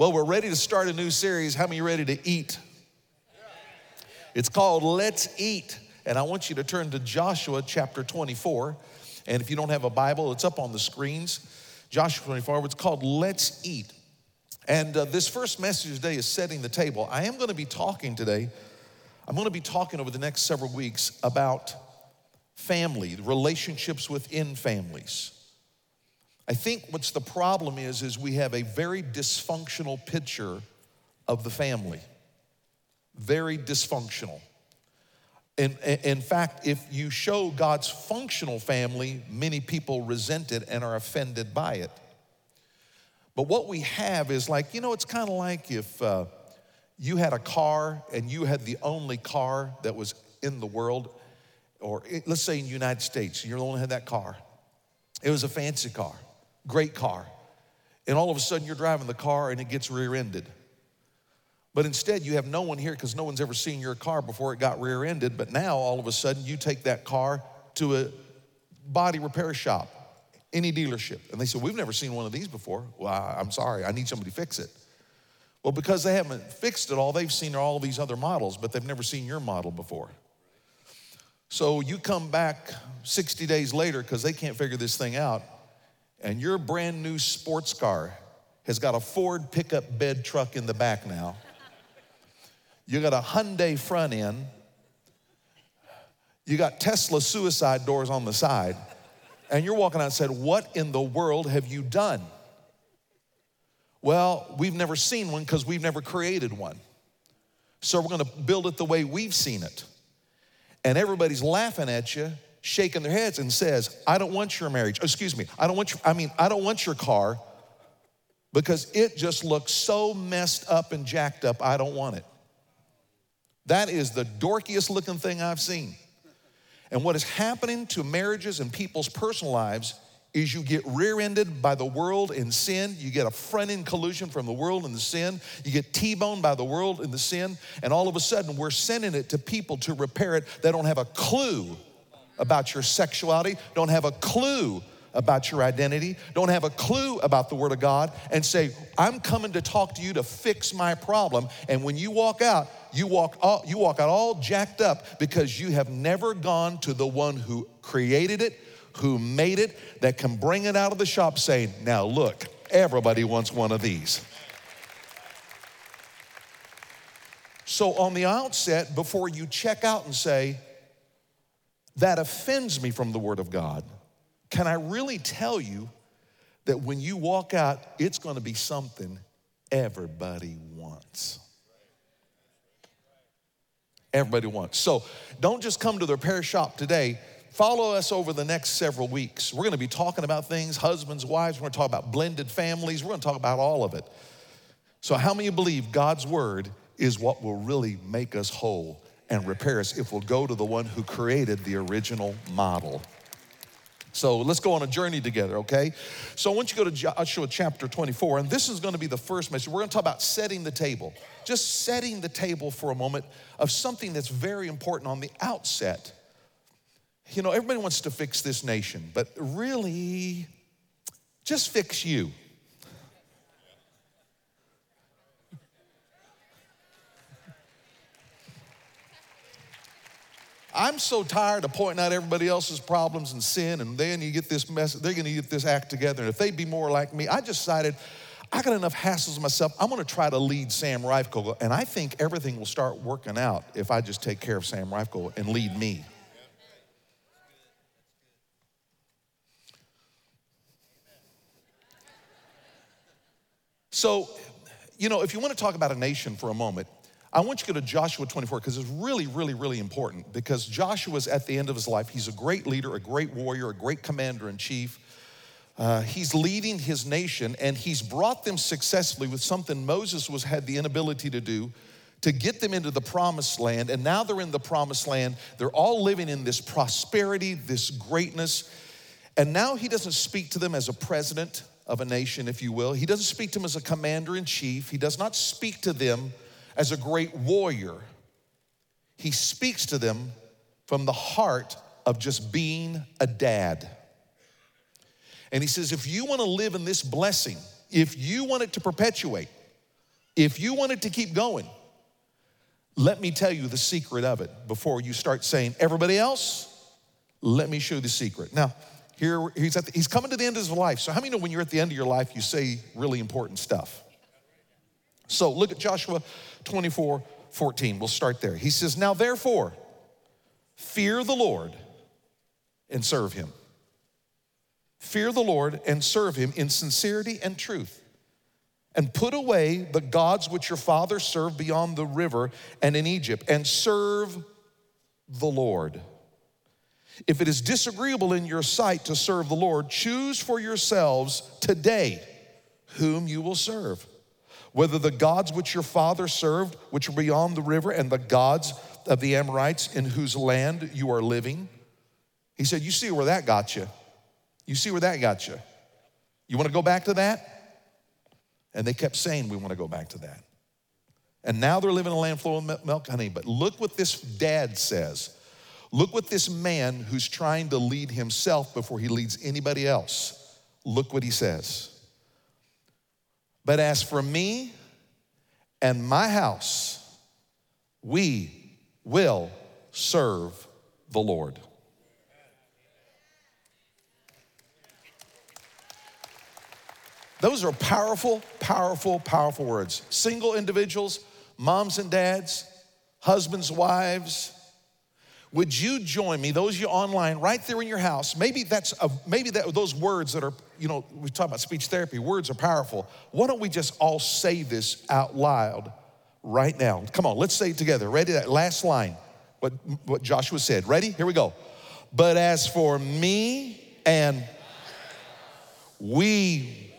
Well, we're ready to start a new series. How many ready to eat? It's called Let's Eat. And I want you to turn to Joshua chapter 24. And if you don't have a Bible, it's up on the screens. Joshua 24, it's called Let's Eat. And uh, this first message today is setting the table. I am going to be talking today, I'm going to be talking over the next several weeks about family, relationships within families. I think what's the problem is is we have a very dysfunctional picture of the family. Very dysfunctional. In, in fact, if you show God's functional family, many people resent it and are offended by it. But what we have is like, you know, it's kind of like if uh, you had a car and you had the only car that was in the world, or let's say in the United States, you're only had that car. It was a fancy car great car. And all of a sudden you're driving the car and it gets rear ended. But instead, you have no one here because no one's ever seen your car before it got rear ended. But now, all of a sudden, you take that car to a body repair shop, any dealership. And they say, We've never seen one of these before. Well, I'm sorry, I need somebody to fix it. Well, because they haven't fixed it all, they've seen all these other models, but they've never seen your model before. So you come back 60 days later because they can't figure this thing out and your brand new sports car has got a Ford pickup bed truck in the back now. You got a Hyundai front end. You got Tesla suicide doors on the side. And you're walking out and said, What in the world have you done? Well, we've never seen one because we've never created one. So we're going to build it the way we've seen it. And everybody's laughing at you shaking their heads and says, I don't want your marriage. Excuse me, I don't want your, I mean, I don't want your car because it just looks so messed up and jacked up, I don't want it. That is the dorkiest looking thing I've seen. And what is happening to marriages and people's personal lives is you get rear-ended by the world in sin. You get a front-end collision from the world and the sin. You get T-boned by the world and the sin. And all of a sudden, we're sending it to people to repair it They don't have a clue about your sexuality, don't have a clue about your identity, don't have a clue about the Word of God, and say, I'm coming to talk to you to fix my problem. And when you walk out, you walk, all, you walk out all jacked up because you have never gone to the one who created it, who made it, that can bring it out of the shop saying, Now look, everybody wants one of these. So, on the outset, before you check out and say, that offends me from the Word of God, can I really tell you that when you walk out, it's going to be something everybody wants? Everybody wants. So don't just come to the repair shop today. Follow us over the next several weeks. We're going to be talking about things husbands, wives. We're going to talk about blended families. We're going to talk about all of it. So, how many believe God's word is what will really make us whole? And repair us if we'll go to the one who created the original model. So let's go on a journey together, okay? So I want you to go to Joshua chapter 24, and this is going to be the first message. We're going to talk about setting the table, just setting the table for a moment of something that's very important on the outset. You know, everybody wants to fix this nation, but really, just fix you. I'm so tired of pointing out everybody else's problems and sin, and then you get this mess, they're gonna get this act together. And if they'd be more like me, I just decided I got enough hassles myself. I'm gonna try to lead Sam Rijfkogel, and I think everything will start working out if I just take care of Sam Rijfkogel and lead me. So, you know, if you want to talk about a nation for a moment, I want you to go to Joshua 24 because it's really, really, really important because Joshua's at the end of his life. He's a great leader, a great warrior, a great commander in chief. Uh, he's leading his nation and he's brought them successfully with something Moses was had the inability to do to get them into the promised land. And now they're in the promised land. They're all living in this prosperity, this greatness. And now he doesn't speak to them as a president of a nation, if you will. He doesn't speak to them as a commander in chief. He does not speak to them as a great warrior, he speaks to them from the heart of just being a dad. And he says, if you want to live in this blessing, if you want it to perpetuate, If you want it to keep going, let me tell you the secret of it before you start saying, everybody else, let me show you the secret. Now, here he's, the, he's coming to the end of his life. So, how many know when you're at the end of your life, you say really important stuff? So, look at Joshua 24 14. We'll start there. He says, Now therefore, fear the Lord and serve him. Fear the Lord and serve him in sincerity and truth. And put away the gods which your fathers served beyond the river and in Egypt, and serve the Lord. If it is disagreeable in your sight to serve the Lord, choose for yourselves today whom you will serve. Whether the gods which your father served, which are beyond the river, and the gods of the Amorites in whose land you are living. He said, You see where that got you. You see where that got you. You want to go back to that? And they kept saying, We want to go back to that. And now they're living in a land flowing with milk and honey. But look what this dad says. Look what this man who's trying to lead himself before he leads anybody else, look what he says. But as for me and my house, we will serve the Lord. Those are powerful, powerful, powerful words. Single individuals, moms and dads, husbands, wives. Would you join me, those of you online, right there in your house? Maybe that's a, maybe that those words that are, you know, we talk about speech therapy. Words are powerful. Why don't we just all say this out loud right now? Come on, let's say it together. Ready? That last line. What what Joshua said. Ready? Here we go. But as for me and we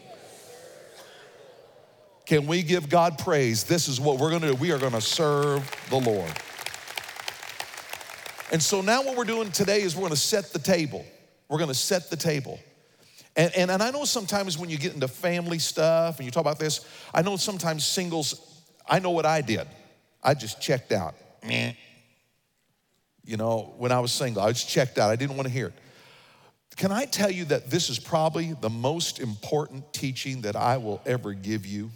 can we give God praise? This is what we're gonna do. We are gonna serve the Lord. And so now what we're doing today is we're gonna set the table. We're gonna set the table. And, and, and I know sometimes when you get into family stuff and you talk about this, I know sometimes singles, I know what I did. I just checked out. You know, when I was single, I just checked out. I didn't want to hear it. Can I tell you that this is probably the most important teaching that I will ever give you?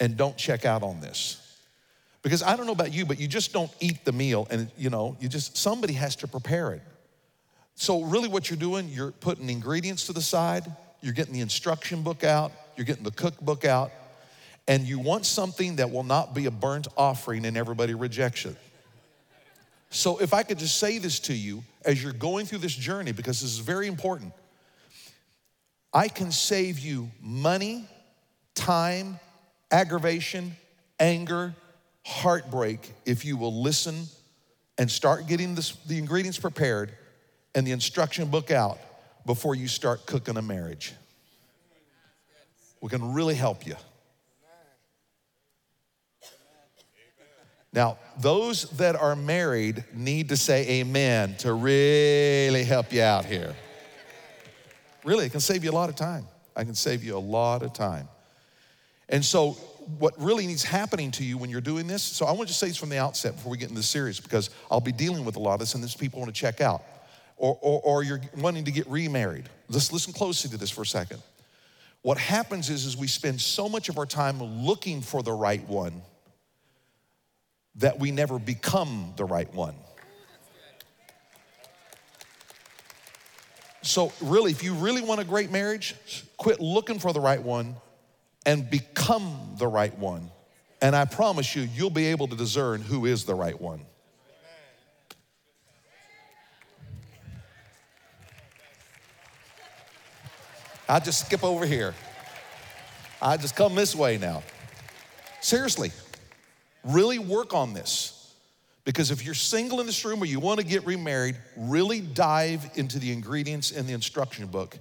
and don't check out on this. Because I don't know about you, but you just don't eat the meal and you know, you just, somebody has to prepare it. So, really, what you're doing, you're putting ingredients to the side, you're getting the instruction book out, you're getting the cookbook out, and you want something that will not be a burnt offering and everybody rejects it. So, if I could just say this to you as you're going through this journey, because this is very important, I can save you money, time, aggravation, anger, heartbreak if you will listen and start getting this, the ingredients prepared and the instruction book out before you start cooking a marriage. We can really help you. Now, those that are married need to say amen to really help you out here. Really, it can save you a lot of time. I can save you a lot of time. And so, what really needs happening to you when you're doing this, so I want to just say this from the outset before we get into the series, because I'll be dealing with a lot of this and this people want to check out. Or, or, or you're wanting to get remarried. Let's listen closely to this for a second. What happens is, is we spend so much of our time looking for the right one that we never become the right one. So, really, if you really want a great marriage, quit looking for the right one and become the right one. And I promise you, you'll be able to discern who is the right one. I just skip over here. I just come this way now. Seriously, really work on this. Because if you're single in this room or you want to get remarried, really dive into the ingredients in the instruction book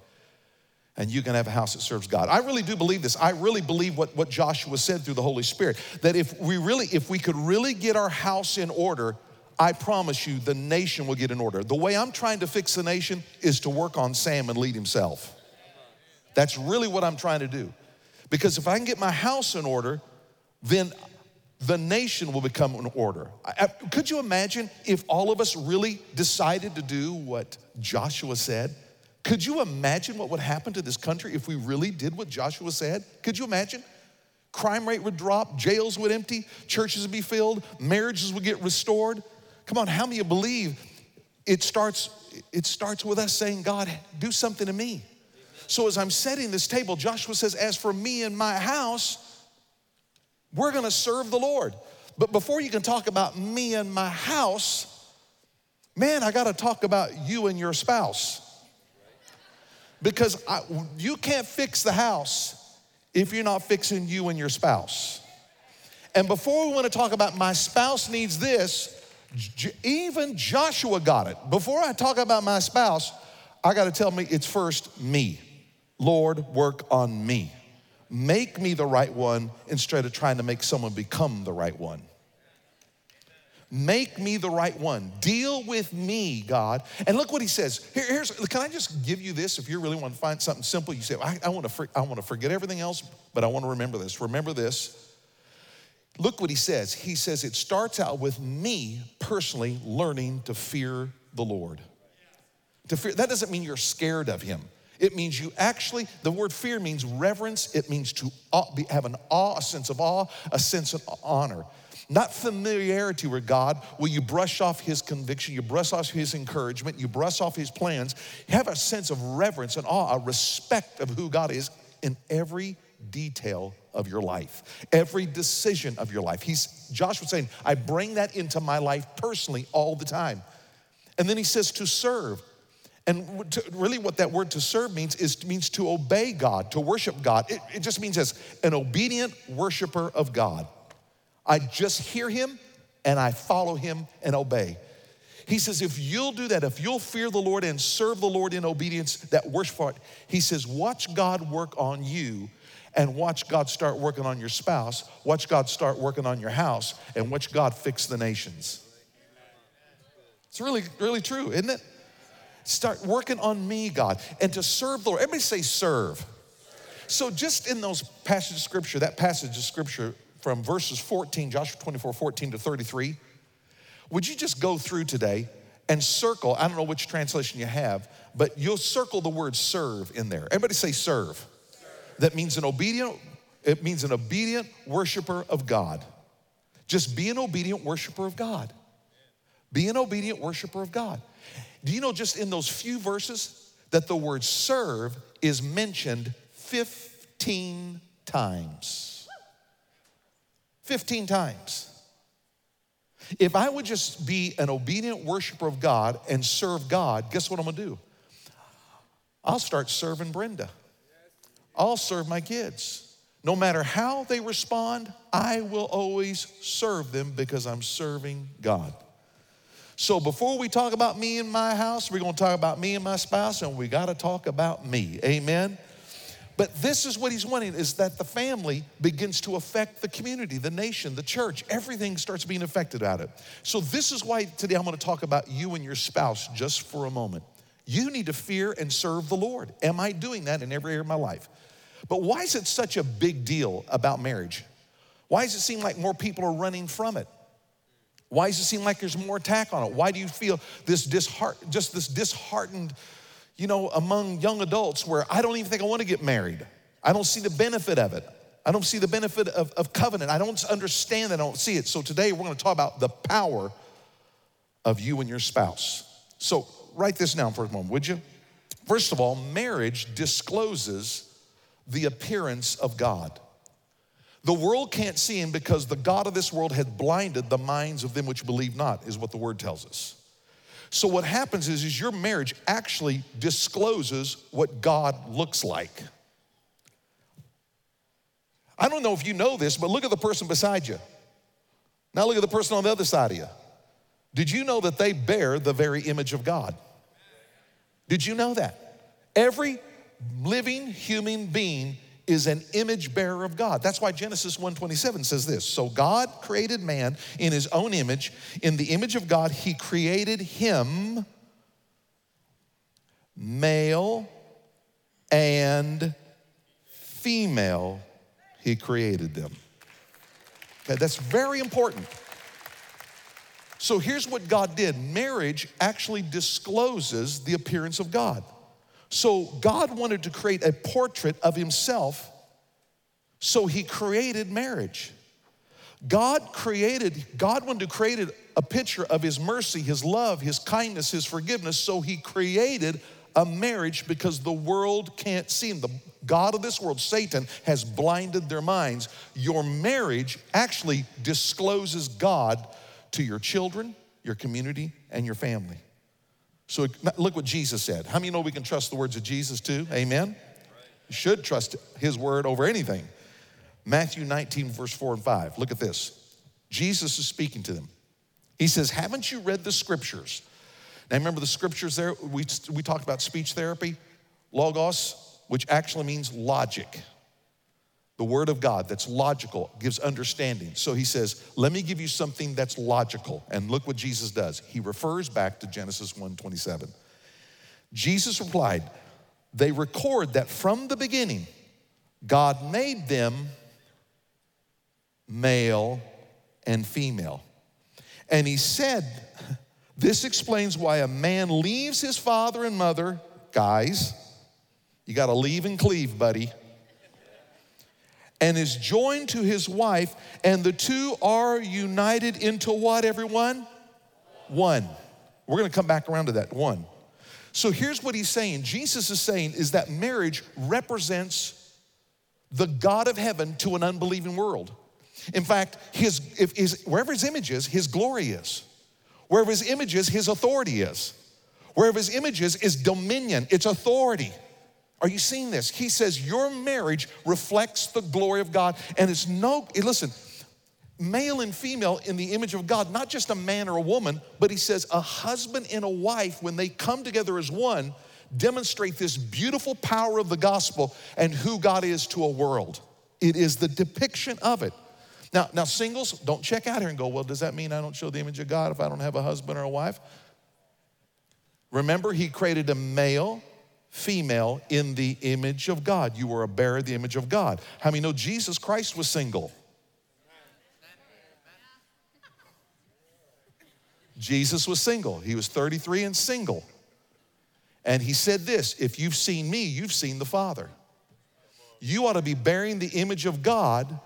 and you can have a house that serves God. I really do believe this. I really believe what, what Joshua said through the Holy Spirit that if we really, if we could really get our house in order, I promise you the nation will get in order. The way I'm trying to fix the nation is to work on Sam and lead himself. That's really what I'm trying to do. Because if I can get my house in order, then the nation will become in order. Could you imagine if all of us really decided to do what Joshua said? Could you imagine what would happen to this country if we really did what Joshua said? Could you imagine? crime rate would drop, jails would empty, churches would be filled, marriages would get restored. Come on, how many believe it starts, it starts with us saying, God, do something to me. So as I'm setting this table, Joshua says, As for me and my house, we're gonna serve the Lord. But before you can talk about me and my house, man, I gotta talk about you and your spouse. Because I, you can't fix the house if you're not fixing you and your spouse. And before we wanna talk about my spouse needs this, even Joshua got it. Before I talk about my spouse, I gotta tell me it's first me. Lord, work on me. Make me the right one instead of trying to make someone become the right one. Make me the right one. Deal with me, God. And look what he says. Here, here's, can I just give you this if you really want to find something simple? You say, I, I, want to I want to forget everything else, but I want to remember this. Remember this. Look what he says. He says it starts out with me personally learning to fear the Lord. To fear, that doesn't mean you're scared of him. It means you actually, the word fear means reverence. It means to have an awe, a sense of awe, a sense of honor. Not familiarity with God, where you brush off His conviction, you brush off His encouragement, you brush off His plans. Have a sense of reverence and awe, a respect of who God is in every detail of your life, every decision of your life. He's Joshua saying, I bring that into my life personally all the time. And then he says to serve. And to, really, what that word to serve means is means to obey God, to worship God. It, it just means as an obedient worshiper of God. I just hear Him and I follow Him and obey. He says, if you'll do that, if you'll fear the Lord and serve the Lord in obedience, that worship part, He says, watch God work on you and watch God start working on your spouse, watch God start working on your house, and watch God fix the nations. It's really, really true, isn't it? Start working on me, God, and to serve the Lord. Everybody say serve. So, just in those passages of scripture, that passage of scripture from verses 14, Joshua 24, 14 to 33, would you just go through today and circle? I don't know which translation you have, but you'll circle the word serve in there. Everybody say serve. serve. That means an obedient, it means an obedient worshiper of God. Just be an obedient worshiper of God. Be an obedient worshiper of God. Do you know just in those few verses that the word serve is mentioned 15 times? 15 times. If I would just be an obedient worshiper of God and serve God, guess what I'm gonna do? I'll start serving Brenda. I'll serve my kids. No matter how they respond, I will always serve them because I'm serving God. So before we talk about me and my house, we're going to talk about me and my spouse, and we got to talk about me. Amen. But this is what he's wanting is that the family begins to affect the community, the nation, the church. Everything starts being affected out it. So this is why today I'm going to talk about you and your spouse just for a moment. You need to fear and serve the Lord. Am I doing that in every area of my life? But why is it such a big deal about marriage? Why does it seem like more people are running from it? Why does it seem like there's more attack on it? Why do you feel this disheart, just this disheartened, you know, among young adults where I don't even think I want to get married? I don't see the benefit of it. I don't see the benefit of, of covenant. I don't understand that. I don't see it. So today we're going to talk about the power of you and your spouse. So write this down for a moment, would you? First of all, marriage discloses the appearance of God. The world can't see him because the God of this world had blinded the minds of them which believe not, is what the word tells us. So what happens is, is your marriage actually discloses what God looks like. I don't know if you know this, but look at the person beside you. Now look at the person on the other side of you. Did you know that they bear the very image of God? Did you know that? Every living human being is an image bearer of God. That's why Genesis 1:27 says this. So God created man in his own image, in the image of God he created him male and female he created them. Okay, that's very important. So here's what God did. Marriage actually discloses the appearance of God. So God wanted to create a portrait of himself So he created marriage. God created, God wanted to create a picture of his mercy, his love, his kindness, his forgiveness. So he created a marriage because the world can't see him. The God of this world, Satan, has blinded their minds. Your marriage actually discloses God to your children, your community, and your family. So look what Jesus said. How many know we can trust the words of Jesus too? Amen? You should trust his word over anything. Matthew 19, verse 4 and 5. Look at this. Jesus is speaking to them. He says, Haven't you read the scriptures? Now, remember the scriptures there? We, we talked about speech therapy, logos, which actually means logic. The word of God that's logical, gives understanding. So he says, Let me give you something that's logical. And look what Jesus does. He refers back to Genesis 1 27. Jesus replied, They record that from the beginning, God made them male and female. And he said, this explains why a man leaves his father and mother. Guys, you got to leave and cleave, buddy. And is joined to his wife, and the two are united into what, everyone? One. We're to come back around to that one. So here's what he's saying Jesus is saying is that marriage represents the God of heaven to an unbelieving world. In fact, his, if, his, wherever his image is, his glory is. Wherever his image is, his authority is. Wherever his image is, is dominion, it's authority. Are you seeing this? He says your marriage reflects the glory of God, and it's no, listen, male and female in the image of God, not just a man or a woman, but he says a husband and a wife, when they come together as one, demonstrate this beautiful power of the gospel and who God is to a world. It is the depiction of it. Now, now, singles, don't check out here and go, well, does that mean I don't show the image of God if I don't have a husband or a wife? Remember, he created a male, female in the image of God. You were a bearer of the image of God. How many know Jesus Christ was single? Jesus was single. He was 33 and single. And he said this if you've seen me, you've seen the Father. You ought to be bearing the image of God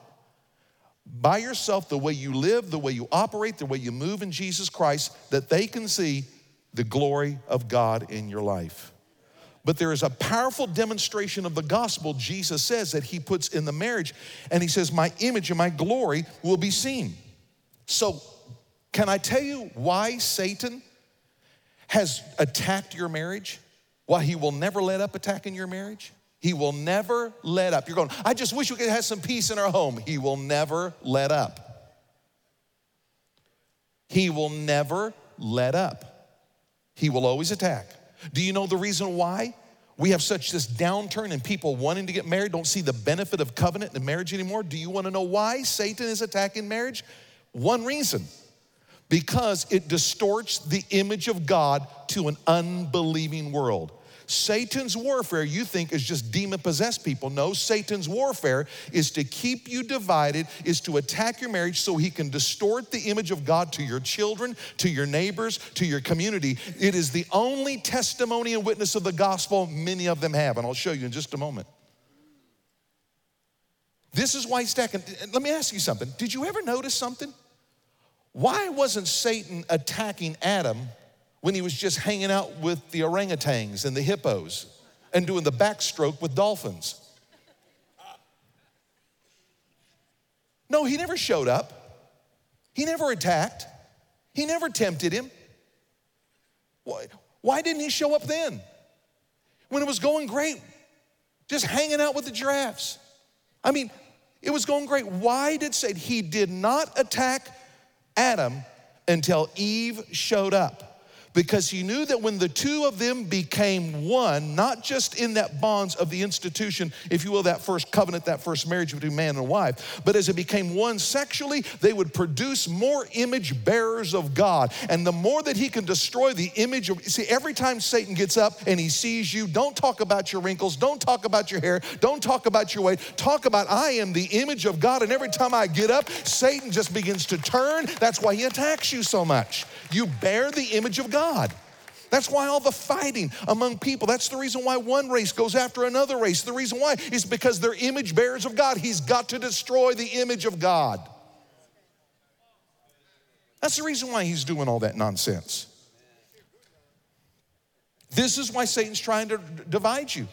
by yourself, the way you live, the way you operate, the way you move in Jesus Christ, that they can see the glory of God in your life. But there is a powerful demonstration of the gospel, Jesus says, that he puts in the marriage. And he says, My image and my glory will be seen. So, can I tell you why Satan has attacked your marriage? Why he will never let up attacking your marriage? He will never let up. You're going, I just wish we could have some peace in our home. He will never let up. He will never let up. He will always attack. Do you know the reason why? We have such this downturn in people wanting to get married, don't see the benefit of covenant and marriage anymore. Do you want to know why Satan is attacking marriage? One reason because it distorts the image of God to an unbelieving world. Satan's warfare, you think, is just demon possessed people. No, Satan's warfare is to keep you divided, is to attack your marriage so he can distort the image of God to your children, to your neighbors, to your community. It is the only testimony and witness of the gospel many of them have, and I'll show you in just a moment. This is why stacking. Let me ask you something. Did you ever notice something? Why wasn't Satan attacking Adam when he was just hanging out with the orangutans and the hippos and doing the backstroke with dolphins. No, he never showed up. He never attacked. He never tempted him. Why, why didn't he show up then? When it was going great, just hanging out with the giraffes. I mean, it was going great. Why did Satan? He did not attack Adam until Eve showed up because he knew that when the two of them became one, not just in that bonds of the institution, if you will, that first covenant, that first marriage between man and wife, but as it became one sexually, they would produce more image bearers of God. And the more that he can destroy the image of, see, every time Satan gets up and he sees you, don't talk about your wrinkles, don't talk about your hair, don't talk about your weight, talk about I am the image of God. And every time I get up, Satan just begins to turn. That's why he attacks you so much. You bear the image of God. That's why all the fighting among people. That's the reason why one race goes after another race. The reason why is because they're image bearers of God. He's got to destroy the image of God. That's the reason why he's doing all that nonsense. This is why Satan's trying to divide you.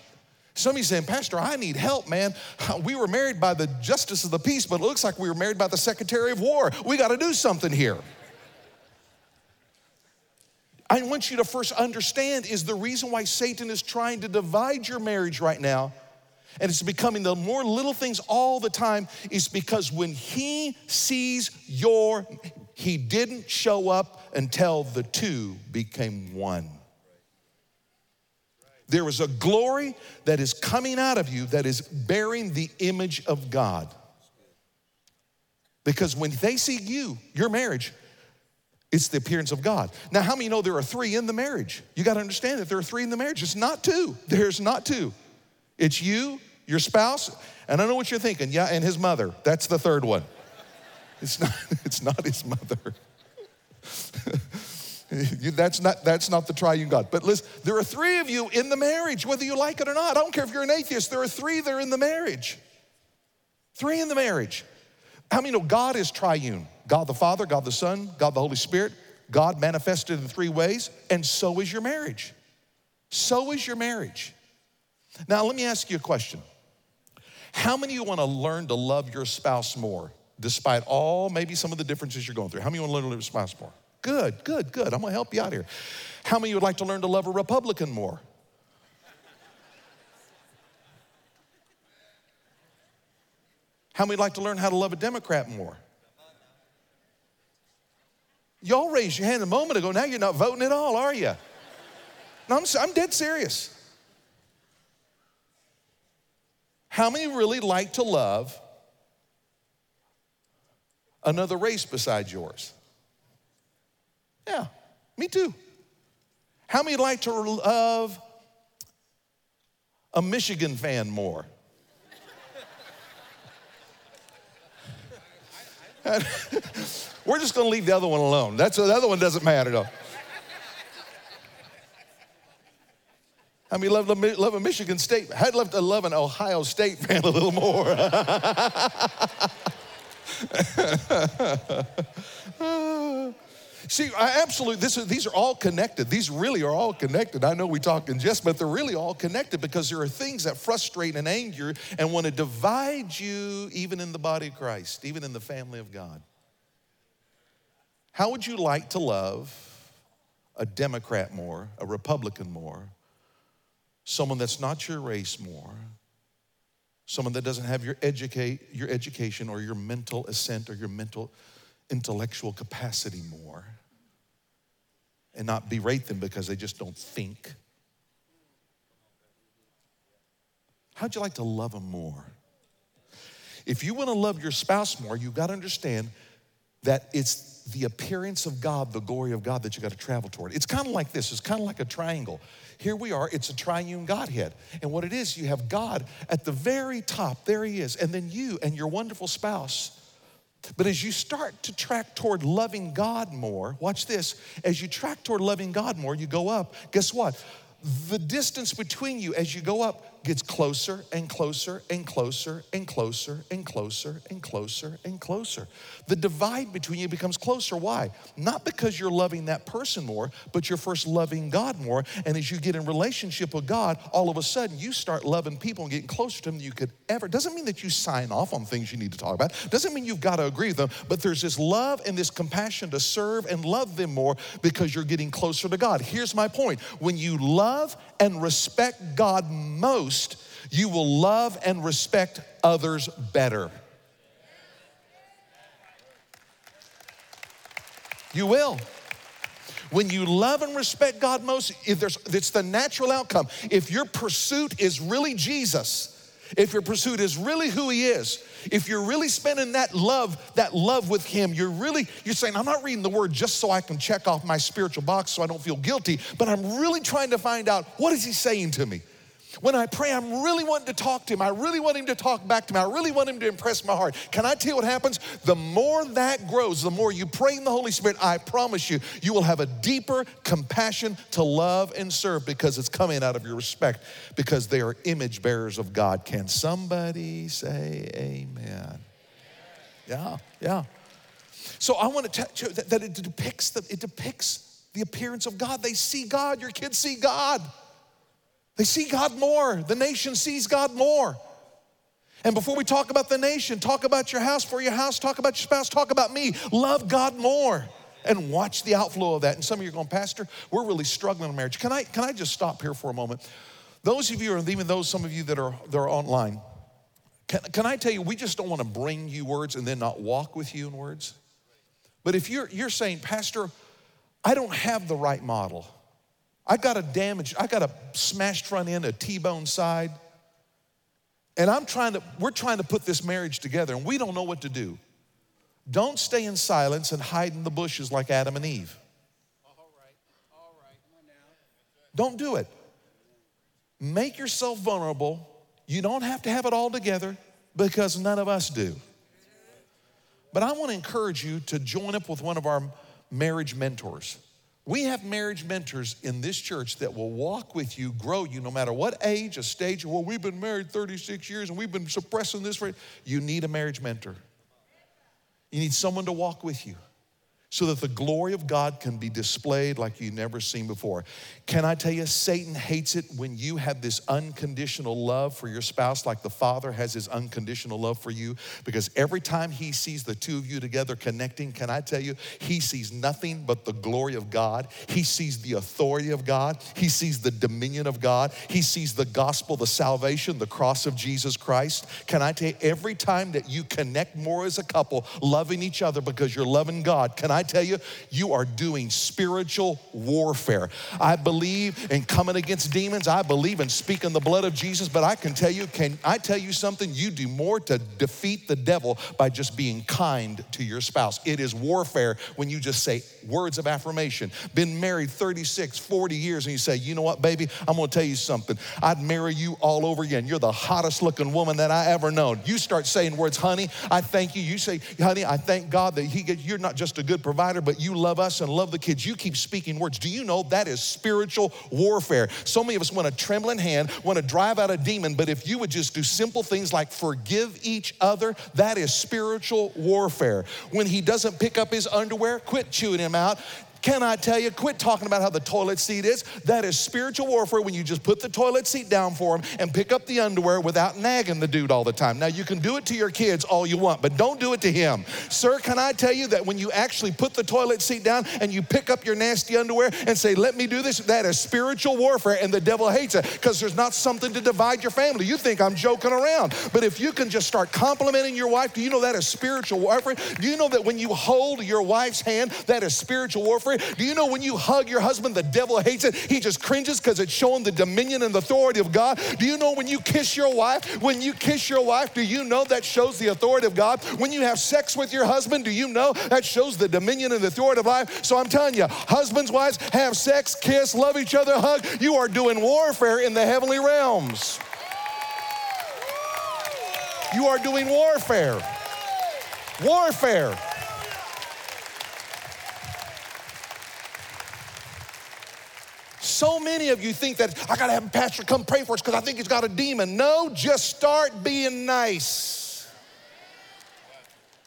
Some of you saying, Pastor, I need help, man. We were married by the justice of the peace, but it looks like we were married by the secretary of war. We got to do something here. I want you to first understand is the reason why Satan is trying to divide your marriage right now, and it's becoming the more little things all the time, is because when he sees your, he didn't show up until the two became one. There is a glory that is coming out of you that is bearing the image of God. Because when they see you, your marriage, it's the appearance of God. Now, how many know there are three in the marriage? You got to understand that there are three in the marriage. It's not two. There's not two. It's you, your spouse, and I know what you're thinking. Yeah, and his mother. That's the third one. It's not, it's not his mother. that's, not, that's not the triune God. But listen, there are three of you in the marriage, whether you like it or not. I don't care if you're an atheist, there are three that are in the marriage. Three in the marriage. How many know God is triune? God the Father, God the Son, God the Holy Spirit. God manifested in three ways, and so is your marriage. So is your marriage. Now, let me ask you a question. How many of you want to learn to love your spouse more, despite all maybe some of the differences you're going through? How many want to learn to love your spouse more? Good, good, good. I'm gonna help you out here. How many would like to learn to love a Republican more? How many would like to learn how to love a Democrat more? Y'all raised your hand a moment ago. Now you're not voting at all, are you? No, I'm, I'm dead serious. How many really like to love another race besides yours? Yeah, me too. How many like to love a Michigan fan more? We're just gonna leave the other one alone. That's the other one doesn't matter though. I mean, love, love a Michigan State. I'd love to love an Ohio State fan a little more. See, I absolutely, this, these are all connected. These really are all connected. I know we talk in jest, but they're really all connected because there are things that frustrate and anger and want to divide you, even in the body of Christ, even in the family of God. How would you like to love a Democrat more, a Republican more, someone that's not your race more, someone that doesn't have your educate your education or your mental assent or your mental intellectual capacity more? And not berate them because they just don't think? How'd you like to love them more? If you want to love your spouse more, you've got to understand that it's the appearance of God, the glory of God that you got to travel toward. It's kind of like this, it's kind of like a triangle. Here we are, it's a triune Godhead. And what it is, you have God at the very top, there He is, and then you and your wonderful spouse but as you start to track toward loving God more, watch this. As you track toward loving God more, you go up. Guess what? The distance between you as you go up gets closer and closer and closer and closer and closer and closer and closer. The divide between you becomes closer. Why? Not because you're loving that person more, but you're first loving God more. And as you get in relationship with God, all of a sudden you start loving people and getting closer to them than you could ever. Doesn't mean that you sign off on things you need to talk about. Doesn't mean you've got to agree with them, but there's this love and this compassion to serve and love them more because you're getting closer to God. Here's my point. When you love and respect God most, you will love and respect others better. You will. When you love and respect God most, if there's, it's the natural outcome. If your pursuit is really Jesus, if your pursuit is really who he is, if you're really spending that love, that love with him, you're really, you're saying, I'm not reading the word just so I can check off my spiritual box so I don't feel guilty, but I'm really trying to find out what is he saying to me? When I pray, I'm really wanting to talk to him. I really want him to talk back to me. I really want him to impress my heart. Can I tell you what happens? The more that grows, the more you pray in the Holy Spirit, I promise you, you will have a deeper compassion to love and serve because it's coming out of your respect because they are image bearers of God. Can somebody say amen? Yeah, yeah. So I want to tell you that, it depicts the, it depicts the appearance of God. They see God. Your kids see God. They see God more. The nation sees God more. And before we talk about the nation, talk about your house for your house, talk about your spouse, talk about me. Love God more and watch the outflow of that. And some of you are going, Pastor, we're really struggling in marriage. Can I, can I just stop here for a moment? Those of you, or even those, some of you that are, that are online, can, can I tell you, we just don't want to bring you words and then not walk with you in words? But if you're, you're saying, Pastor, I don't have the right model. I got a damaged, I got a smashed front end, a T-bone side. And I'm trying to, we're trying to put this marriage together and we don't know what to do. Don't stay in silence and hide in the bushes like Adam and Eve. All right, all right. Don't do it. Make yourself vulnerable. You don't have to have it all together because none of us do. But I want to encourage you to join up with one of our marriage mentors. We have marriage mentors in this church that will walk with you, grow you, no matter what age, a stage. Well, we've been married 36 years and we've been suppressing this for. You need a marriage mentor. You need someone to walk with you so that the glory of God can be displayed like you've never seen before. Can I tell you, Satan hates it when you have this unconditional love for your spouse, like the Father has his unconditional love for you, because every time he sees the two of you together connecting, can I tell you, he sees nothing but the glory of God. He sees the authority of God. He sees the dominion of God. He sees the gospel, the salvation, the cross of Jesus Christ. Can I tell you, every time that you connect more as a couple, loving each other because you're loving God, can I tell you, you are doing spiritual warfare. I believe in coming against demons. I believe in speaking the blood of Jesus. But I can tell you, can I tell you something? You do more to defeat the devil by just being kind to your spouse. It is warfare when you just say words of affirmation. Been married 36, 40 years, and you say, you know what, baby, I'm gonna tell you something. I'd marry you all over again. You're the hottest looking woman that I ever known. You start saying words, honey, I thank you. You say, honey, I thank God that he you're not just a good provider, but you love us and love the kids. You keep speaking words. Do you know that is spiritual? warfare. So many of us want a trembling hand, want to drive out a demon, but if you would just do simple things like forgive each other, that is spiritual warfare. When he doesn't pick up his underwear, quit chewing him out. Can I tell you, quit talking about how the toilet seat is? That is spiritual warfare when you just put the toilet seat down for him and pick up the underwear without nagging the dude all the time. Now, you can do it to your kids all you want, but don't do it to him. Sir, can I tell you that when you actually put the toilet seat down and you pick up your nasty underwear and say, Let me do this, that is spiritual warfare, and the devil hates it because there's not something to divide your family. You think I'm joking around. But if you can just start complimenting your wife, do you know that is spiritual warfare? Do you know that when you hold your wife's hand, that is spiritual warfare? Do you know when you hug your husband, the devil hates it? He just cringes because it's showing the dominion and the authority of God. Do you know when you kiss your wife? When you kiss your wife, do you know that shows the authority of God? When you have sex with your husband, do you know that shows the dominion and the authority of life? So I'm telling you, husbands, wives, have sex, kiss, love each other, hug. You are doing warfare in the heavenly realms. You are doing warfare. Warfare. So many of you think that I gotta have a pastor come pray for us because I think he's got a demon. No, just start being nice.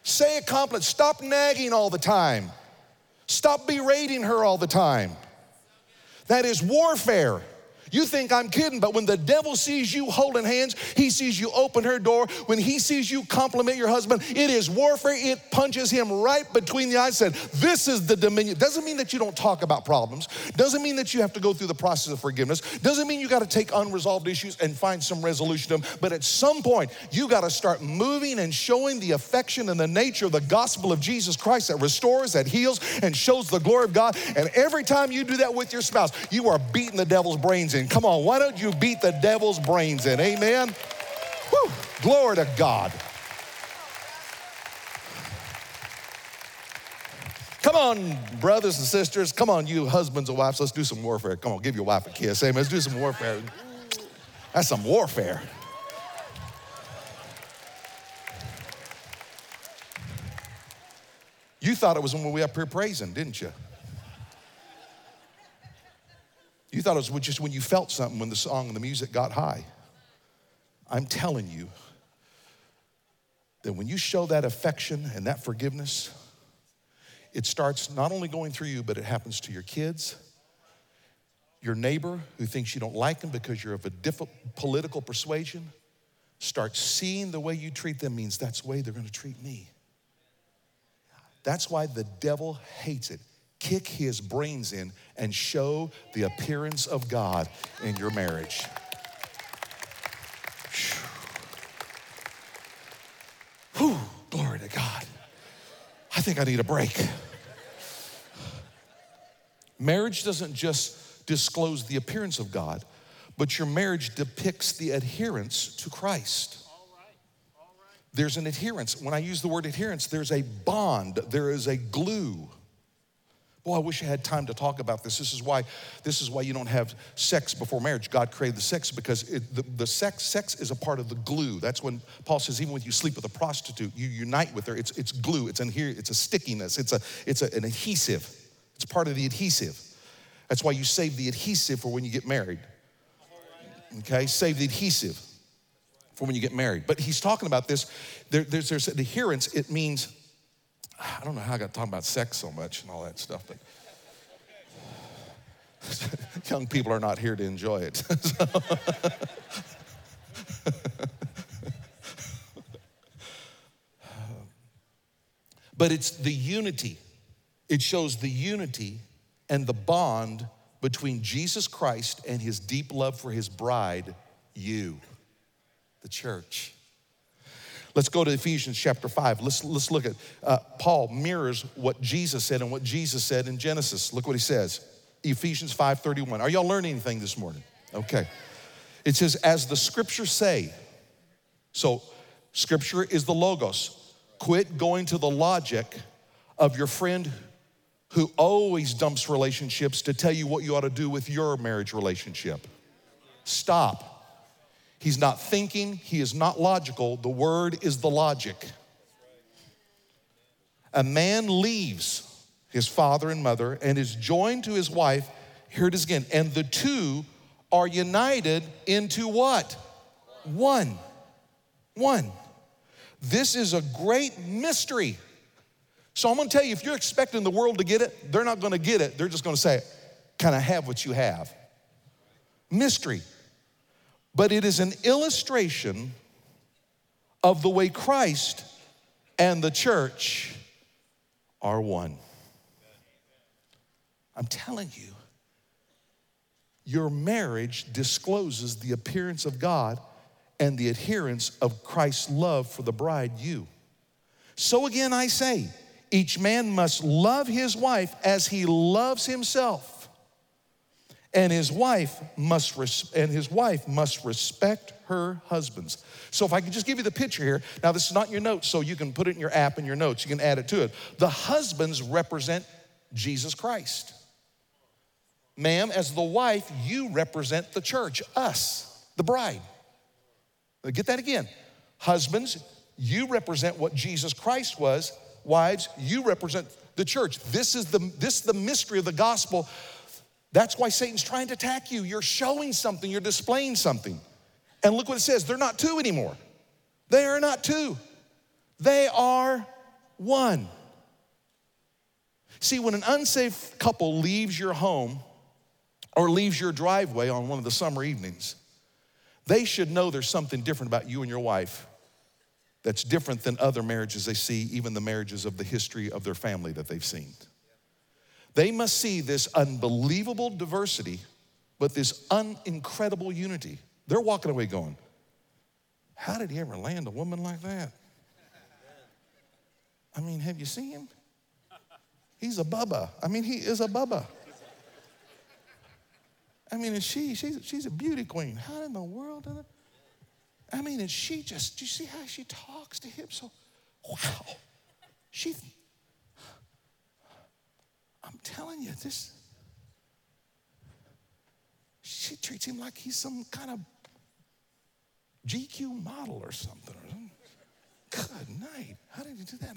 Say a compliment. Stop nagging all the time. Stop berating her all the time. That is warfare. You think I'm kidding, but when the devil sees you holding hands, he sees you open her door. When he sees you compliment your husband, it is warfare. It punches him right between the eyes. Said, "This is the dominion." Doesn't mean that you don't talk about problems. Doesn't mean that you have to go through the process of forgiveness. Doesn't mean you got to take unresolved issues and find some resolution to them. But at some point, you got to start moving and showing the affection and the nature of the gospel of Jesus Christ that restores, that heals, and shows the glory of God. And every time you do that with your spouse, you are beating the devil's brains in Come on, why don't you beat the devil's brains in? Amen. Whew, glory to God. Come on, brothers and sisters. Come on, you husbands and wives. Let's do some warfare. Come on, give your wife a kiss. Amen. Let's do some warfare. That's some warfare. You thought it was when we were up here praising, didn't you? You thought it was just when you felt something when the song and the music got high. I'm telling you that when you show that affection and that forgiveness, it starts not only going through you, but it happens to your kids, your neighbor who thinks you don't like them because you're of a different political persuasion. Start seeing the way you treat them means that's the way they're going to treat me. That's why the devil hates it. Kick his brains in and show the appearance of God in your marriage. Whew, glory to God. I think I need a break. Marriage doesn't just disclose the appearance of God, but your marriage depicts the adherence to Christ. There's an adherence. When I use the word adherence, there's a bond, there is a glue. Boy, I wish I had time to talk about this. This is why, this is why you don't have sex before marriage. God created the sex because it, the, the sex, sex is a part of the glue. That's when Paul says, even when you sleep with a prostitute, you unite with her. It's, it's glue. It's here. It's a stickiness. It's a, it's a, an adhesive. It's part of the adhesive. That's why you save the adhesive for when you get married. Okay, save the adhesive for when you get married. But he's talking about this. There, there's, there's adherence. It means I don't know how I got talking about sex so much and all that stuff, but young people are not here to enjoy it. but it's the unity. It shows the unity and the bond between Jesus Christ and his deep love for his bride, you, the church. Let's go to Ephesians chapter 5. Let's, let's look at uh, Paul mirrors what Jesus said and what Jesus said in Genesis. Look what he says. Ephesians 5:31. Are y'all learning anything this morning? Okay. It says, as the scriptures say. So scripture is the logos. Quit going to the logic of your friend who always dumps relationships to tell you what you ought to do with your marriage relationship. Stop. He's not thinking, he is not logical. The word is the logic. A man leaves his father and mother and is joined to his wife. Here it is again. And the two are united into what? One. One. This is a great mystery. So I'm gonna tell you if you're expecting the world to get it, they're not gonna get it. They're just gonna say, kind of have what you have. Mystery but it is an illustration of the way Christ and the church are one. I'm telling you, your marriage discloses the appearance of God and the adherence of Christ's love for the bride, you. So again, I say, each man must love his wife as he loves himself and his wife must res- and his wife must respect her husbands. So if I could just give you the picture here. Now this is not your notes, so you can put it in your app in your notes. You can add it to it. The husbands represent Jesus Christ. Ma'am, as the wife, you represent the church, us, the bride. Get that again. Husbands, you represent what Jesus Christ was. Wives, you represent the church. This is the this is the mystery of the gospel that's why Satan's trying to attack you. You're showing something, you're displaying something. And look what it says they're not two anymore. They are not two, they are one. See, when an unsafe couple leaves your home or leaves your driveway on one of the summer evenings, they should know there's something different about you and your wife that's different than other marriages they see, even the marriages of the history of their family that they've seen. They must see this unbelievable diversity, but this unincredible unity. They're walking away going, How did he ever land a woman like that? I mean, have you seen him? He's a bubba. I mean, he is a bubba. I mean, and she, she's, she's a beauty queen. How in the world? Did? I mean, and she just, do you see how she talks to him? So, wow. She, I'm telling you, this, she treats him like he's some kind of GQ model or something. Or something. Good night. How did you do that?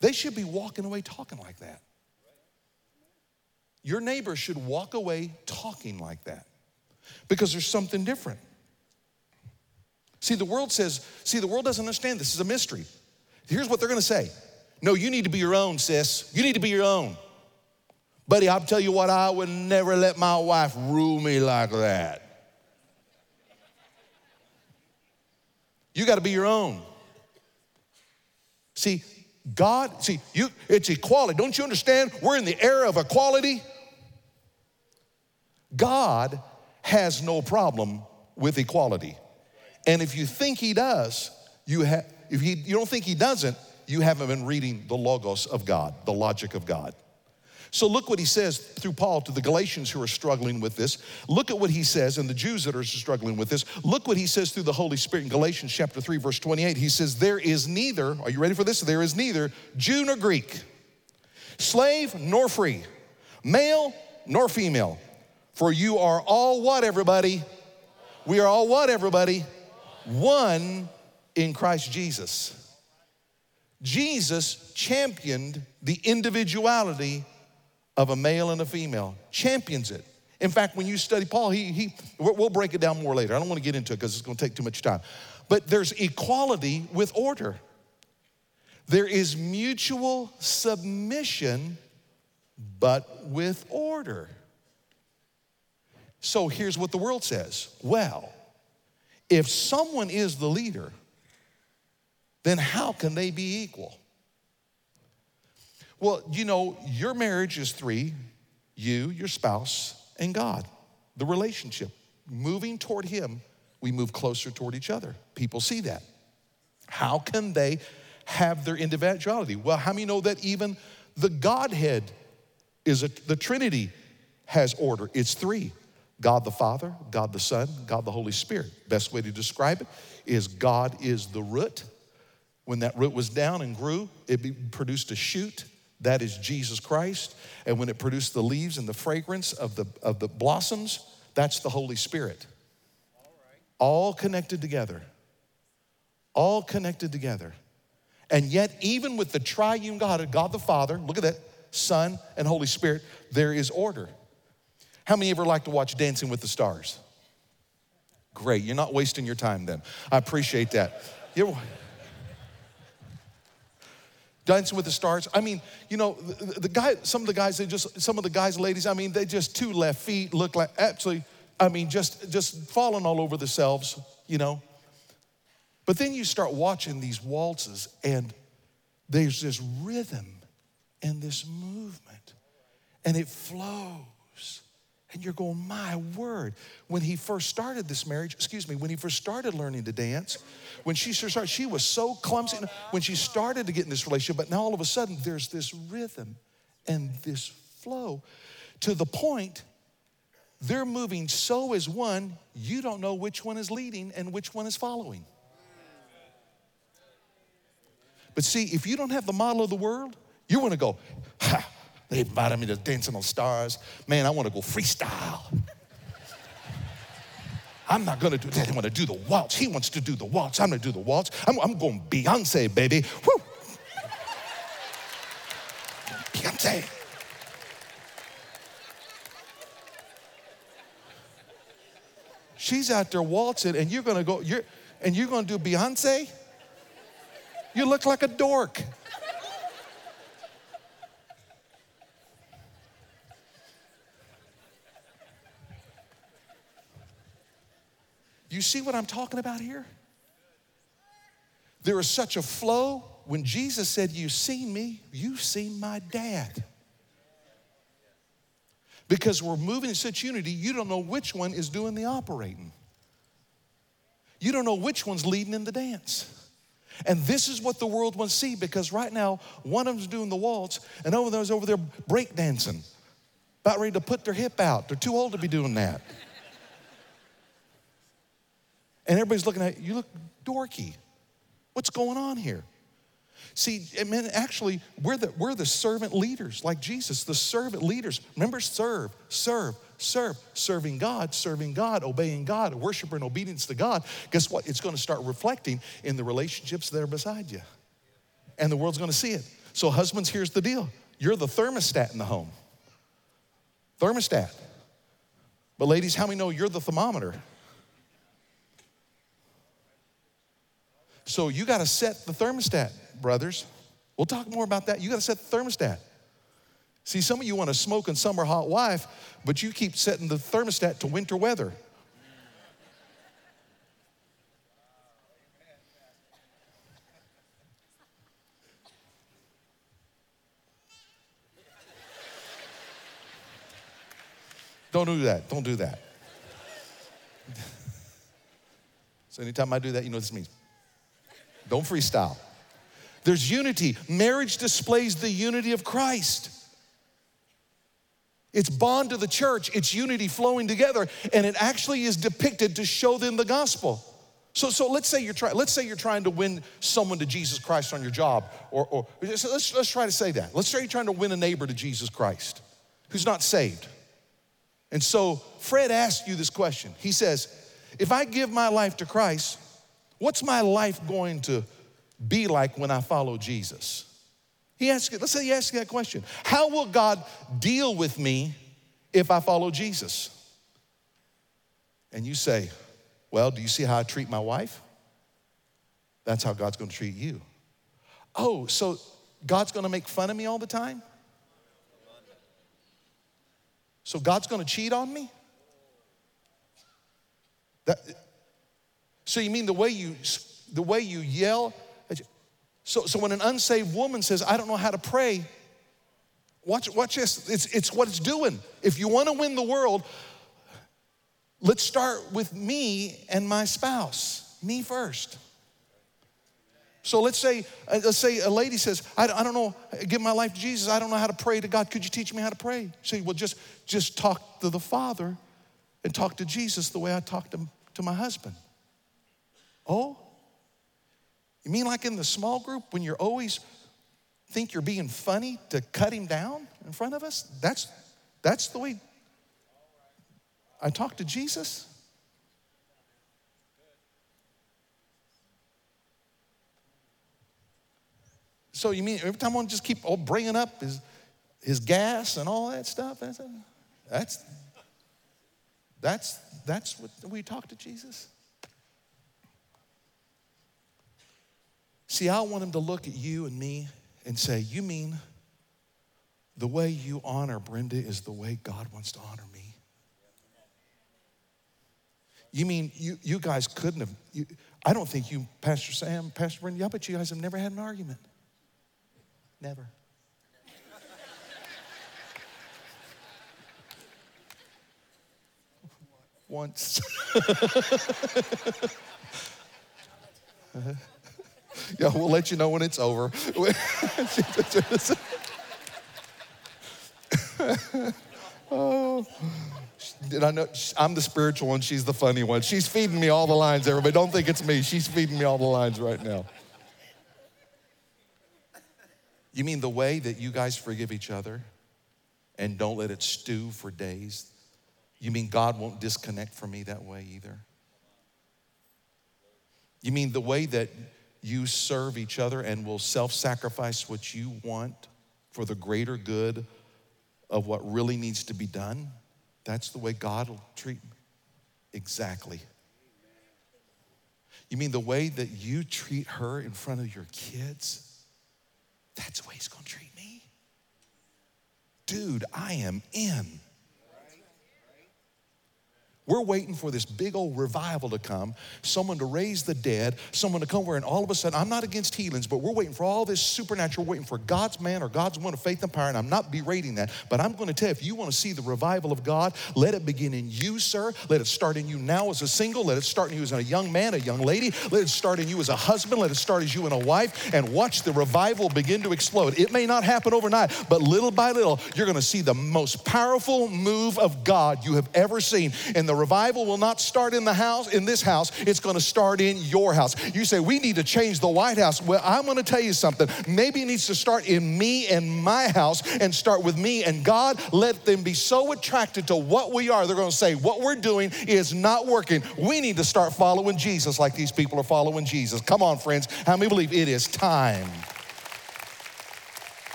They should be walking away talking like that. Your neighbor should walk away talking like that because there's something different. See, the world says, see, the world doesn't understand this is a mystery. Here's what they're gonna say No, you need to be your own, sis. You need to be your own. Buddy, I'll tell you what, I would never let my wife rule me like that. You got to be your own. See, God, see, you it's equality. Don't you understand? We're in the era of equality. God has no problem with equality. And if you think he does, you have if he, you don't think he doesn't, you haven't been reading the logos of God, the logic of God. So look what he says through Paul to the Galatians who are struggling with this. Look at what he says, and the Jews that are struggling with this. Look what he says through the Holy Spirit in Galatians chapter 3, verse 28. He says, There is neither, are you ready for this? There is neither Jew nor Greek, slave nor free, male nor female. For you are all what, everybody? We are all what, everybody? One in Christ Jesus. Jesus championed the individuality of a male and a female, champions it. In fact, when you study Paul, he, he we'll break it down more later. I don't want to get into it because it's going to take too much time. But there's equality with order. There is mutual submission, but with order. So here's what the world says well, if someone is the leader, then how can they be equal? Well, you know, your marriage is three you, your spouse, and God, the relationship. Moving toward Him, we move closer toward each other. People see that. How can they have their individuality? Well, how many know that even the Godhead is a, the Trinity has order? It's three God the Father, God the Son, God the Holy Spirit. Best way to describe it is God is the root. When that root was down and grew, it produced a shoot that is Jesus Christ. And when it produced the leaves and the fragrance of the, of the blossoms, that's the Holy Spirit. All connected together. All connected together. And yet, even with the triune God, God the Father, look at that, Son and Holy Spirit, there is order. How many ever like to watch Dancing with the Stars? Great, you're not wasting your time then. I appreciate that. You're, Dancing with the Stars. I mean, you know, the, the, guy, some of the guys, they just, some of the guys, ladies, I mean, they just two left feet look like absolutely, I mean, just, just falling all over themselves, you know. But then you start watching these waltzes and there's this rhythm and this movement and it flows. And you're going, my word. When he first started this marriage, excuse me, when he first started learning to dance, when she started, she was so clumsy when she started to get in this relationship, but now all of a sudden there's this rhythm and this flow to the point they're moving so as one, you don't know which one is leading and which one is following. But see, if you don't have the model of the world, you want to go, ha, they invited me to Dancing on Stars. Man, I want to go freestyle. I'm not gonna do that. I want to do the waltz. He wants to do the waltz. I'm gonna do the waltz. I'm, I'm going Beyonce, baby. Woo! Beyonce. She's out there waltzing, and you're gonna go, you're, and you're gonna do Beyonce? You look like a dork. You see what I'm talking about here? There is such a flow. When Jesus said, You've seen me, you've seen my dad. Because we're moving in such unity, you don't know which one is doing the operating. You don't know which one's leading in the dance. And this is what the world wants to see because right now, one of them's doing the waltz, and over there's over there breakdancing, about ready to put their hip out. They're too old to be doing that. And everybody's looking at you, you look dorky. What's going on here? See, I mean, actually, we're the, we're the servant leaders, like Jesus, the servant leaders. Remember, serve, serve, serve. Serving God, serving God, obeying God, worship and obedience to God. Guess what? It's going to start reflecting in the relationships that are beside you. And the world's going to see it. So, husbands, here's the deal you're the thermostat in the home. Thermostat. But, ladies, how many know you're the thermometer? So, you got to set the thermostat, brothers. We'll talk more about that. You got to set the thermostat. See, some of you want a smoking summer hot wife, but you keep setting the thermostat to winter weather. Don't do that. Don't do that. so, anytime I do that, you know what this means. Don't freestyle. There's unity. Marriage displays the unity of Christ. It's bond to the church, it's unity flowing together, and it actually is depicted to show them the gospel. So, so let's say you're trying. Let's say you're trying to win someone to Jesus Christ on your job, or, or let's let's try to say that. Let's say you're trying to win a neighbor to Jesus Christ, who's not saved. And so Fred asked you this question. He says, "If I give my life to Christ, what's my life going to be like when I follow Jesus?" He asked, let's say he asked that question. How will God deal with me if I follow Jesus? And you say, Well, do you see how I treat my wife? That's how God's gonna treat you. Oh, so God's gonna make fun of me all the time? So God's gonna cheat on me? That, so you mean the way you the way you yell so, so when an unsaved woman says, I don't know how to pray, watch, watch this. It's, it's what it's doing. If you want to win the world, let's start with me and my spouse, me first. So let's say, uh, let's say a lady says, I, I don't know, give my life to Jesus. I don't know how to pray to God. Could you teach me how to pray? Say, well, just, just talk to the Father and talk to Jesus the way I talk to, to my husband. Oh, you mean like in the small group when you're always think you're being funny to cut him down in front of us? That's that's the way I talk to Jesus. So you mean every time I just keep bringing up his, his gas and all that stuff? That's, that's, that's, that's what we talk to Jesus. See, I want him to look at you and me and say, You mean the way you honor Brenda is the way God wants to honor me? You mean you, you guys couldn't have, you, I don't think you, Pastor Sam, Pastor Brenda, I bet you guys have never had an argument. Never. Once. Uh-huh. Yeah, we'll let you know when it's over. oh. Did I know? I'm the spiritual one. She's the funny one. She's feeding me all the lines, everybody. Don't think it's me. She's feeding me all the lines right now. You mean the way that you guys forgive each other and don't let it stew for days? You mean God won't disconnect from me that way either? You mean the way that you serve each other and will self sacrifice what you want for the greater good of what really needs to be done, that's the way God will treat me. Exactly. You mean the way that you treat her in front of your kids? That's the way he's gonna treat me. Dude, I am in. We're waiting for this big old revival to come, someone to raise the dead, someone to come where, and all of a sudden, I'm not against healings, but we're waiting for all this supernatural, waiting for God's man or God's woman of faith and power, and I'm not berating that. But I'm going to tell you, if you want to see the revival of God, let it begin in you, sir. Let it start in you now as a single. Let it start in you as a young man, a young lady. Let it start in you as a husband. Let it start as you and a wife, and watch the revival begin to explode. It may not happen overnight, but little by little, you're going to see the most powerful move of God you have ever seen in the the revival will not start in the house, in this house, it's gonna start in your house. You say, we need to change the White House. Well, I'm gonna tell you something. Maybe it needs to start in me and my house and start with me and God. Let them be so attracted to what we are, they're gonna say, what we're doing is not working. We need to start following Jesus like these people are following Jesus. Come on, friends. How many believe it is time?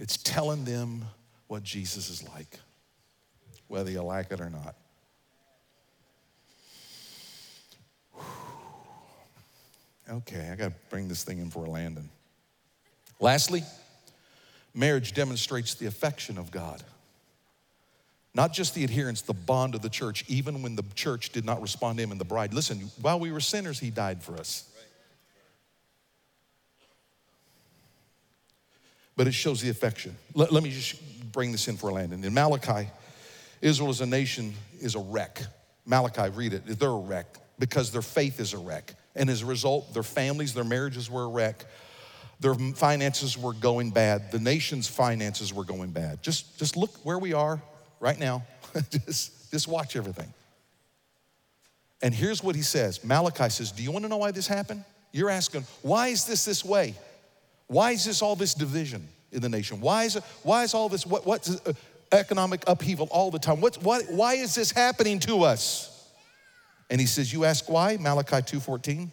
It's telling them what Jesus is like, whether you like it or not. Okay, I got to bring this thing in for a landing. Lastly, marriage demonstrates the affection of God. Not just the adherence, the bond of the church, even when the church did not respond to him and the bride. Listen, while we were sinners, he died for us. But it shows the affection. Let, let me just bring this in for a landing. In Malachi, Israel as a nation is a wreck. Malachi, read it. They're a wreck because their faith is a wreck. And as a result, their families, their marriages were a wreck. Their finances were going bad. The nation's finances were going bad. Just, just look where we are right now. just, just watch everything. And here's what he says Malachi says, Do you want to know why this happened? You're asking, Why is this this way? Why is this all this division in the nation? Why is, why is all this, what, what's uh, economic upheaval all the time? What's, what, why is this happening to us? And he says, You ask why? Malachi 2.14.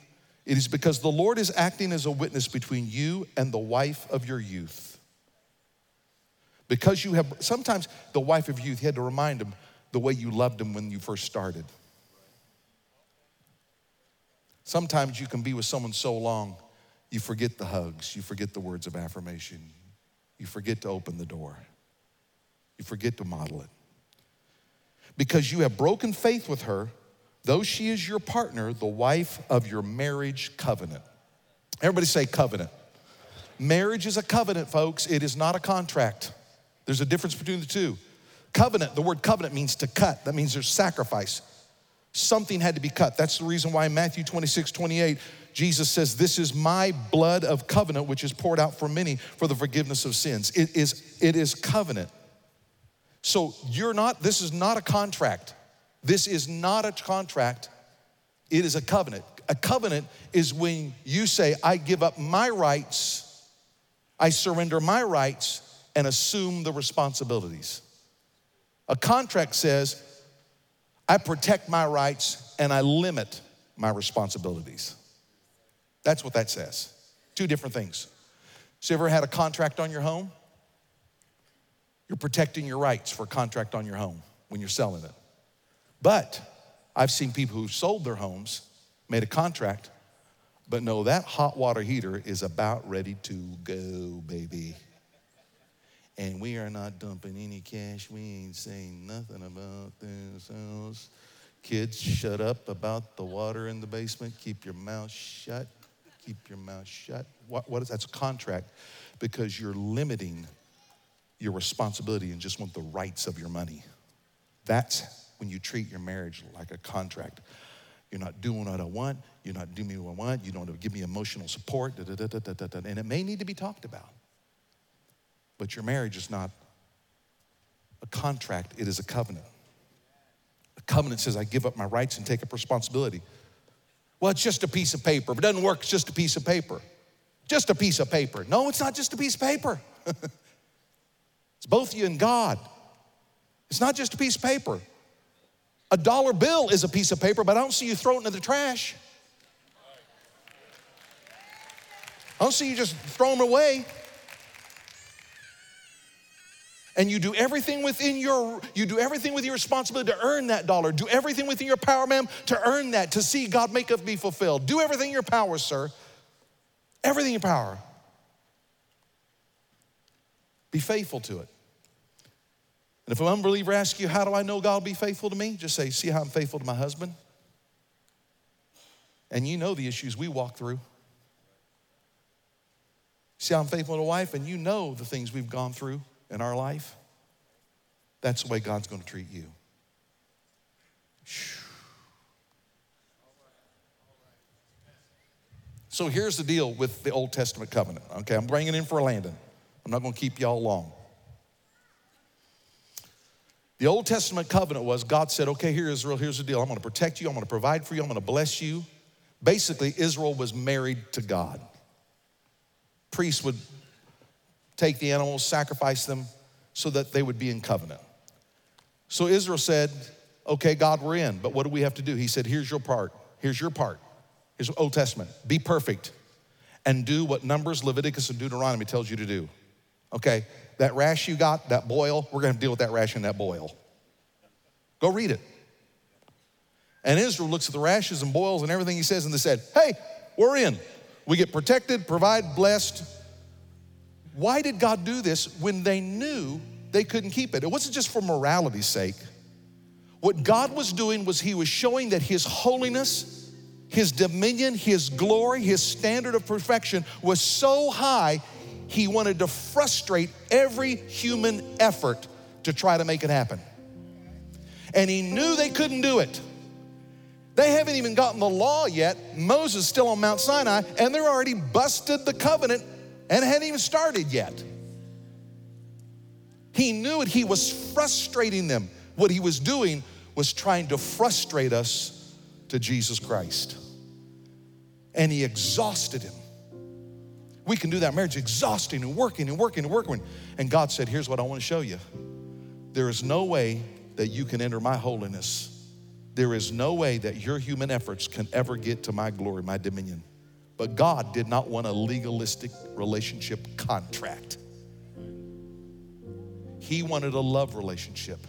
It is because the Lord is acting as a witness between you and the wife of your youth. Because you have, sometimes the wife of youth, he had to remind him the way you loved him when you first started. Sometimes you can be with someone so long, you forget the hugs, you forget the words of affirmation, you forget to open the door, you forget to model it. Because you have broken faith with her, though she is your partner, the wife of your marriage covenant. Everybody say covenant. Marriage is a covenant, folks. It is not a contract. There's a difference between the two. Covenant, the word covenant means to cut. That means there's sacrifice. Something had to be cut. That's the reason why in Matthew 26, 28, Jesus says, This is my blood of covenant, which is poured out for many for the forgiveness of sins. It is, it is covenant. So you're not, this is not a contract. This is not a contract, it is a covenant. A covenant is when you say, I give up my rights, I surrender my rights, and assume the responsibilities. A contract says, I protect my rights and I limit my responsibilities. That's what that says. Two different things. So, you ever had a contract on your home? You're protecting your rights for a contract on your home when you're selling it. But I've seen people who sold their homes, made a contract, but no, that hot water heater is about ready to go, baby. And we are not dumping any cash. We ain't saying nothing about this house. Kids, shut up about the water in the basement. Keep your mouth shut keep your mouth shut. What, what is that's a contract because you're limiting your responsibility and just want the rights of your money. That's when you treat your marriage like a contract. You're not doing what I want. You're not doing what I want. You don't give me emotional support. Da, da, da, and it may need to be talked about. But your marriage is not a contract, it is a covenant. A covenant says, I give up my rights and take up responsibility. Well, it's just a piece of paper. If it doesn't work, it's just a piece of paper. Just a piece of paper. No, it's not just a piece of paper. it's both you and God. It's not just a piece of paper. A dollar bill is a piece of paper, but I don't see you throw it into the trash. I don't see you just throw them away and you do everything within your you do everything with your responsibility to earn that dollar. Do everything within your power ma'am to earn that to see god maketh me fulfilled. Do everything in your power sir. Everything in your power. Be faithful to it. And if an unbeliever asks you how do i know god will be faithful to me? just say see how i'm faithful to my husband? And you know the issues we walk through. See how i'm faithful to a wife and you know the things we've gone through in our life, that's the way God's going to treat you. So here's the deal with the Old Testament covenant. Okay, I'm bringing in for a landing. I'm not going to keep y'all long. The Old Testament covenant was God said, okay, here, Israel, here's the deal. I'm gonna protect you, I'm gonna provide for you, I'm gonna bless you. Basically, Israel was married to God. Priests would take the animals, sacrifice them so that they would be in covenant. So Israel said, okay, God, we're in, but what do we have to do? He said, here's your part. Here's your part. Here's Old Testament. Be perfect and do what Numbers, Leviticus, and Deuteronomy tells you to do. Okay, that rash you got, that boil, we're gonna deal with that rash and that boil. Go read it. And Israel looks at the rashes and boils and everything he says, and they said, Hey, we're in. We get protected, provide, blessed. Why did God do this when they knew they couldn't keep it? It wasn't just for morality's sake. What God was doing was He was showing that His holiness, His dominion, His glory, His standard of perfection was so high, He wanted to frustrate every human effort to try to make it happen. And He knew they couldn't do it. They haven't even gotten the law yet. Moses still on Mount Sinai, and they're already busted the covenant and it hadn't even started yet. He knew it. He was frustrating them. What he was doing was trying to frustrate us to Jesus Christ. And he exhausted him. We can do that marriage exhausting and working and working and working. And God said, Here's what I want to show you. There is no way that you can enter my holiness. There is no way that your human efforts can ever get to my glory, my dominion. But God did not want a legalistic relationship contract. He wanted a love relationship.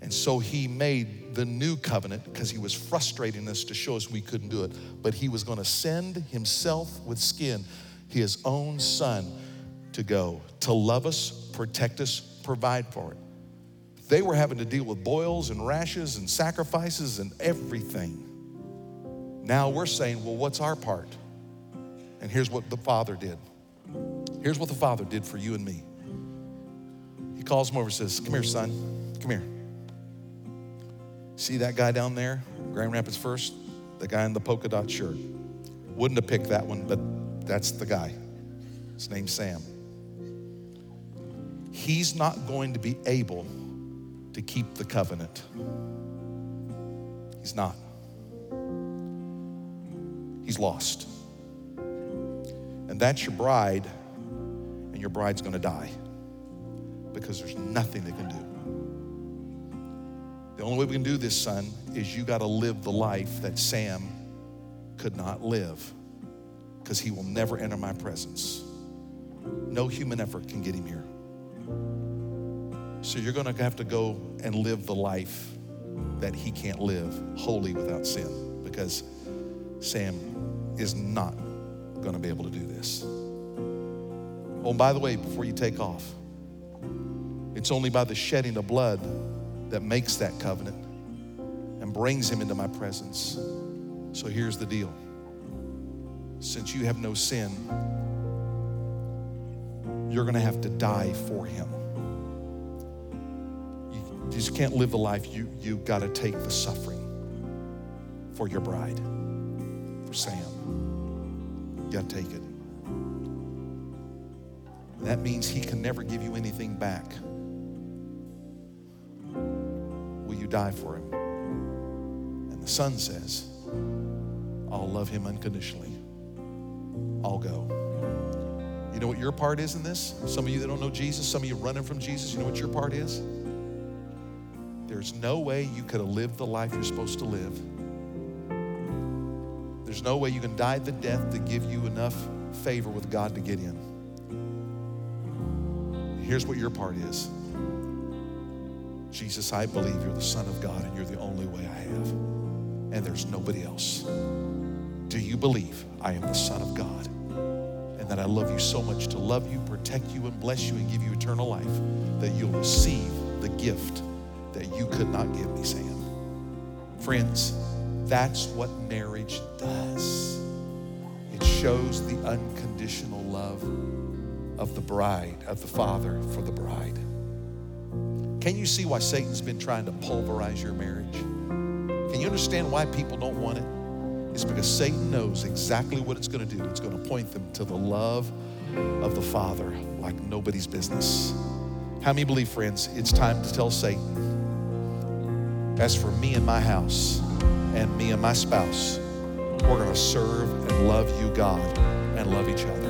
And so he made the new covenant because he was frustrating us to show us we couldn't do it. But he was going to send himself with skin, his own son, to go, to love us, protect us, provide for it. They were having to deal with boils and rashes and sacrifices and everything. Now we're saying, well, what's our part? And here's what the Father did. Here's what the Father did for you and me. He calls him over and says, Come here, son. Come here. See that guy down there, Grand Rapids First? The guy in the polka dot shirt. Wouldn't have picked that one, but that's the guy. His name's Sam. He's not going to be able to keep the covenant. He's not. He's lost. And that's your bride, and your bride's gonna die because there's nothing they can do. The only way we can do this, son, is you got to live the life that Sam could not live because he will never enter my presence. No human effort can get him here. So you're going to have to go and live the life that he can't live wholly without sin because Sam is not going to be able to do this. Oh, by the way, before you take off, it's only by the shedding of blood that makes that covenant and brings him into my presence. So here's the deal since you have no sin, you're going to have to die for him. You just can't live the life. You, you got to take the suffering for your bride, for Sam. You got to take it. That means he can never give you anything back. Will you die for him? And the son says, I'll love him unconditionally. I'll go. You know what your part is in this? Some of you that don't know Jesus, some of you running from Jesus, you know what your part is? There's no way you could have lived the life you're supposed to live there's no way you can die the death to give you enough favor with God to get in. Here's what your part is Jesus, I believe you're the Son of God and you're the only way I have, and there's nobody else. Do you believe I am the Son of God and that I love you so much to love you, protect you, and bless you and give you eternal life that you'll receive the gift that you could not give me, Sam? Friends, that's what marriage does. It shows the unconditional love of the bride, of the father for the bride. Can you see why Satan's been trying to pulverize your marriage? Can you understand why people don't want it? It's because Satan knows exactly what it's going to do. It's going to point them to the love of the Father like nobody's business. How many believe, friends, it's time to tell Satan, as for me and my house and me and my spouse, we're going to serve and love you, God, and love each other.